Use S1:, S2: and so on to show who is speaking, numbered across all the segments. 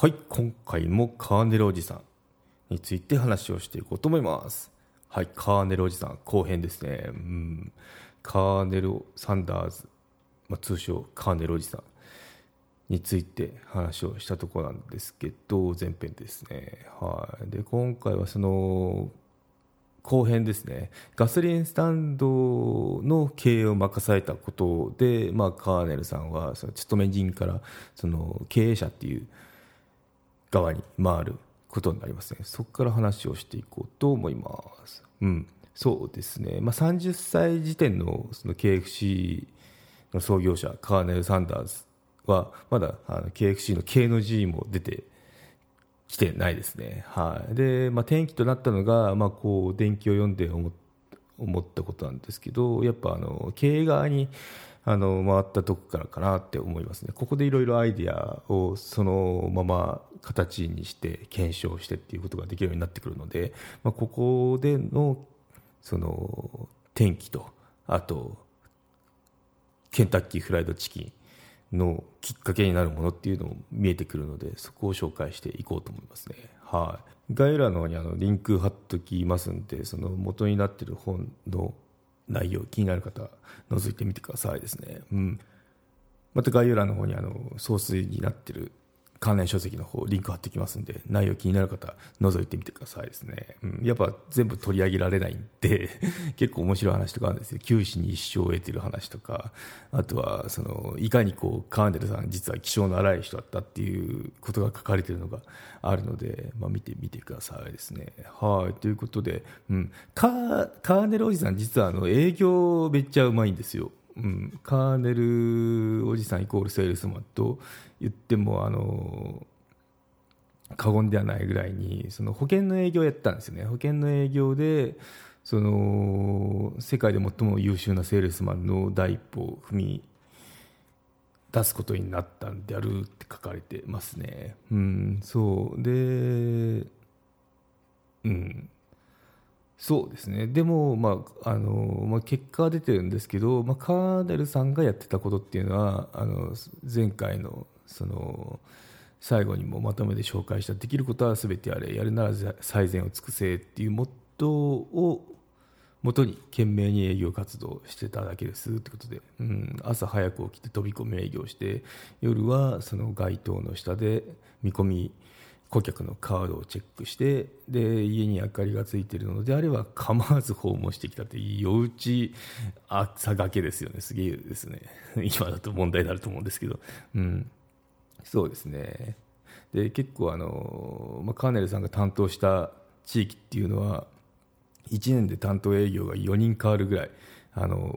S1: はい今回もカーネルおじさんについて話をしていこうと思います。はいカーネルおじさん後編ですね。うん。カーネル・サンダーズ、まあ、通称カーネルおじさんについて話をしたとこなんですけど前編ですね。はい。で今回はその後編ですね。ガソリンスタンドの経営を任されたことで、まあ、カーネルさんはその勤め人からその経営者っていう側に回ることになりますね。そこから話をしていこうと思います。うん。そうですね、まあ、30歳時点のその KFC の創業者カーネル・サンダーズはまだあの KFC の K の G も出てきてないですね、はい。でまあ、転機となったのが、まあ、こう電気を読んで思思ったことなんですけどやっぱあの経営側にあの回ったとこからかなって思いますね。ここでいろいろアイディアをそのまま形にして検証してっていうことができるようになってくるので、まあ、ここでのその転機とあとケンタッキーフライドチキンのきっかけになるものっていうのも見えてくるのでそこを紹介していこうと思いますね。はい、概要欄の方にあのリンク貼っときますんでその元になってる本の内容気になる方覗いてみてくださいですね。うん、また概要欄の方にあの総帥になってる関連書籍の方リンク貼ってきますんで内容気になる方覗いてみてくださいですね、うん、やっぱ全部取り上げられないんで 結構面白い話とかあるんですよ。九死に一生を得てる話とかあとはそのいかにこうカーネルさん実は気性の荒い人だったっていうことが書かれてるのがあるので、まあ、見てみてくださいですね。はい。ということで、うん、カーカーネルおじさん実はあの営業めっちゃうまいんですよ。うん、カーネルおじさんイコールセールスマンと言ってもあの過言ではないぐらいにその保険の営業をやったんですよね。保険の営業でその世界で最も優秀なセールスマンの第一歩を踏み出すことになったんであるって書かれてますね。うん、そう。で、うん、そうですね、でも、まああのまあ、結果は出てるんですけど、まあ、カーネルさんがやってたことっていうのは、あの前回のその最後にもまとめて紹介した、できることはすべてやれ、やるなら最善を尽くせっていうモットーをもとに懸命に営業活動してただけですってことで、うん、朝早く起きて飛び込み営業して、夜はその街灯の下で見込み、顧客のカードをチェックしてで家に明かりがついているのであれば構わず訪問してきたって夜打ち朝がけですよね。すげえですね。今だと問題になると思うんですけど、うん、そうですね。で結構あの、まあ、カーネルさんが担当した地域っていうのは1年で担当営業が4人変わるぐらいあの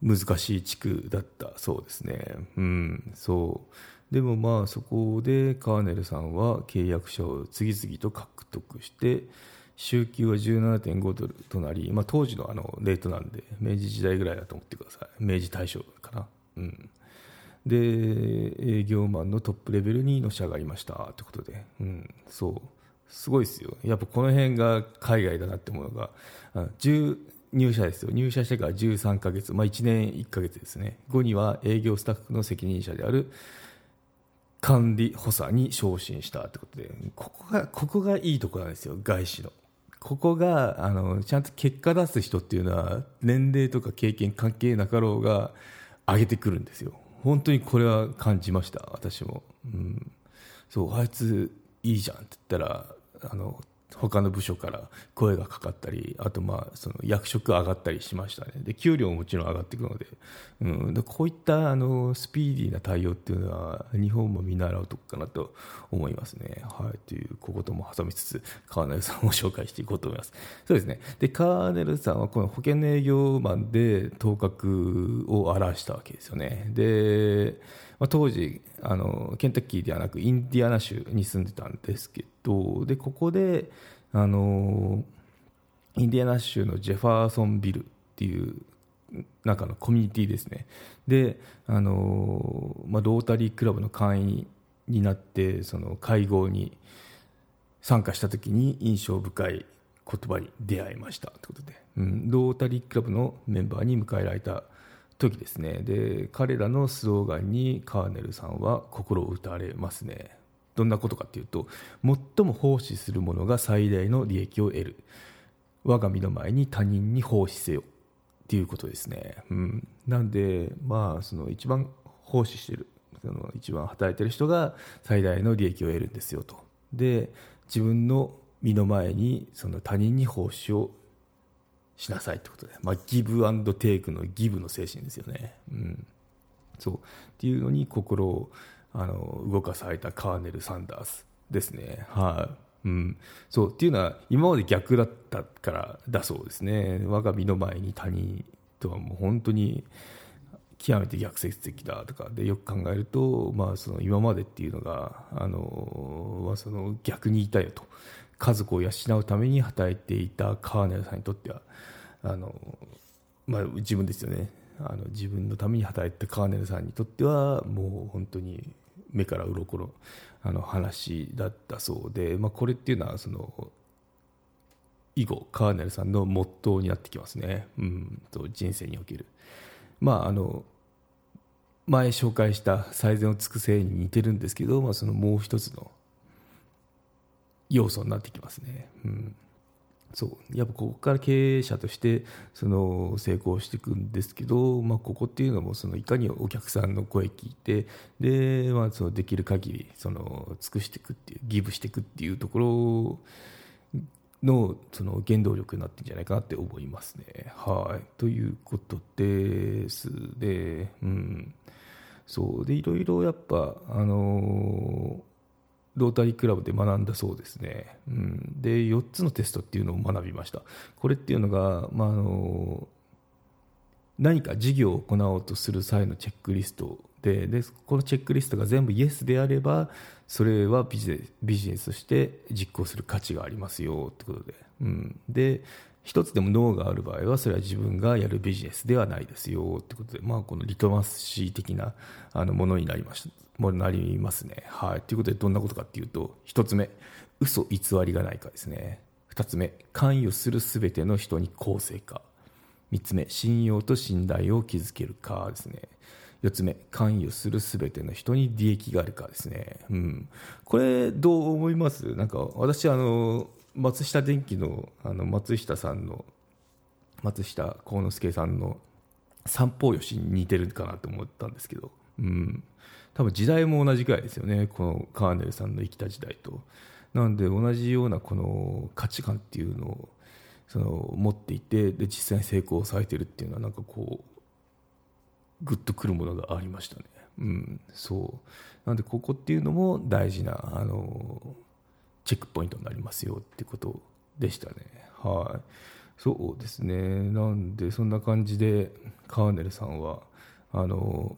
S1: 難しい地区だったそうですね。うん、そう。でもまあそこでカーネルさんは契約者を次々と獲得して週給は17.5ドルとなり、まあ、当時のあのレートなんで明治時代ぐらいだと思ってください。明治大正かな、うん、で営業マンのトップレベルにのし上がりましたということで、うん、そう。すごいですよ。やっぱこの辺が海外だなって思うのが入社ですよ。入社してから13ヶ月、まあ、1年1ヶ月ですね。後には営業スタッフの責任者である管理補佐に昇進したってことでここがここがいいとこなんですよ外資の。ここがあのちゃんと結果出す人っていうのは年齢とか経験関係なかろうが上げてくるんですよ。本当にこれは感じました私も、うん、そうあいついいじゃんって言ったらあの他の部署から声がかかったりあとまあその役職上がったりしましたねで給料ももちろん上がっていくので,、うん、でこういったあのスピーディーな対応っていうのは日本も見習うとこかなと思いますね。はい、というここも挟みつつカーネルさんを紹介していこうと思います。そうですねでカーネルさんはこの保険の営業マンで頭角を表したわけですよね。でまあ、当時あのケンタッキーではなくインディアナ州に住んでたんですけどでここであのインディアナ州のジェファーソンビルっていう中のコミュニティですね。であの、まあ、ロータリークラブの会員になってその会合に参加した時に印象深い言葉に出会いましたということで、うん、ロータリークラブのメンバーに迎えられた時ですね。で彼らのスローガンにカーネルさんは心を打たれますね、どんなことかっていうと最も奉仕する者が最大の利益を得る。我が身の前に他人に奉仕せよっていうことですね、うん、なんでまあその一番奉仕してるその一番働いてる人が最大の利益を得るんですよと。で自分の身の前にその他人に奉仕をしなさいってことで、まあ、ギブアンドテイクのギブの精神ですよね、うん、そう。っていうのに心をあの動かされたカーネル・サンダースですね。はい、うん、そう。っていうのは今まで逆だったからだそうですね。我が身の前に他人とはもう本当に極めて逆説的だとか。でよく考えると、まあ、その今までっていうのがあの、まあ、その逆にいたよと。家族を養うために働いていたカーネルさんにとってはあの、まあ、自分ですよねあの自分のために働いたカーネルさんにとってはもう本当に目から鱗のあの話だったそうで、まあ、これっていうのはその以後カーネルさんのモットーになってきますね、うん、と人生における。まあ、あの前紹介した最善を尽くせに似てるんですけど、まあ、そのもう一つの要素になってきますね。うん。そう。やっぱここから経営者としてその成功していくんですけど、まあ、ここっていうのもそのいかにお客さんの声聞いてで、まあ、そのできる限りその尽くしていくっていうギブしていくっていうところのその原動力になってるんじゃないかなって思いますね。はい、ということです。で、うん、そう。でいろいろやっぱあのーロータリークラブで学んだそうですね、うん、で4つのテストっていうのを学びました。これっていうのが、まあ、あの何か事業を行おうとする際のチェックリストででこのチェックリストが全部イエスであればそれはビジネスビジネスとして実行する価値がありますよってことで,、うん、で一つでもノーがある場合はそれは自分がやるビジネスではないですよってことで、まあ、このリトマス紙的なあのものになりましもなりますね。はい、ということでどんなことかっていうと一つ目嘘偽りがないかですね。二つ目関与するすべての人に公正か。三つ目信用と信頼を築けるかですね。4つ目関与するすべての人に利益があるかですね、うん、これどう思います？なんか私あの松下電器のあの松下さんの松下幸之助さんの三方よしに似てるかなと思ったんですけど、うん、多分時代も同じくらいですよねこのカーネルさんの生きた時代と。なんで同じようなこの価値観っていうのをその持っていてで実際に成功されてるっていうのはなんかこうグッとくるものがありましたね。うん、そう。なんでここっていうのも大事なあのチェックポイントになりますよってことでしたね。はい、そうですね。なんでそんな感じでカーネルさんはあの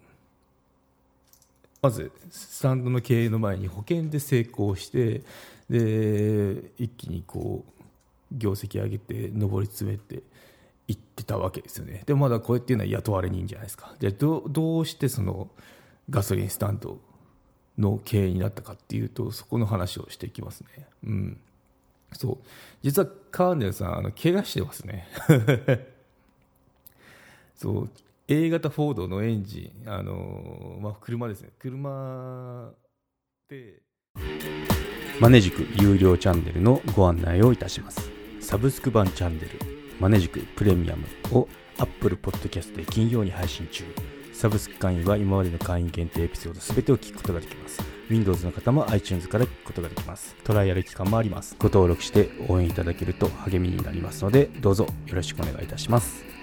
S1: まずスタンドの経営の前に保険で成功してで一気にこう業績上げて上り詰めて言ってたわけですよねでもまだこれっていうのは雇われ人じゃないですかじゃどどうしてそのガソリンスタンドの経営になったかっていうとそこの話をしていきますね。うん。そう。実はカーネルさんあの怪我してますね。そう。A 型フォードのエンジンあの、まあ、車ですね。車で
S2: マネジク有料チャンネルのご案内をいたします。サブスク版チャンネル。マネジクプレミアムを Apple Podcast で金曜に配信中。サブスク会員は今までの会員限定エピソード全てを聞くことができます。Windows の方も iTunes から聞くことができます。トライアル期間もあります。ご登録して応援いただけると励みになりますので、どうぞよろしくお願いいたします。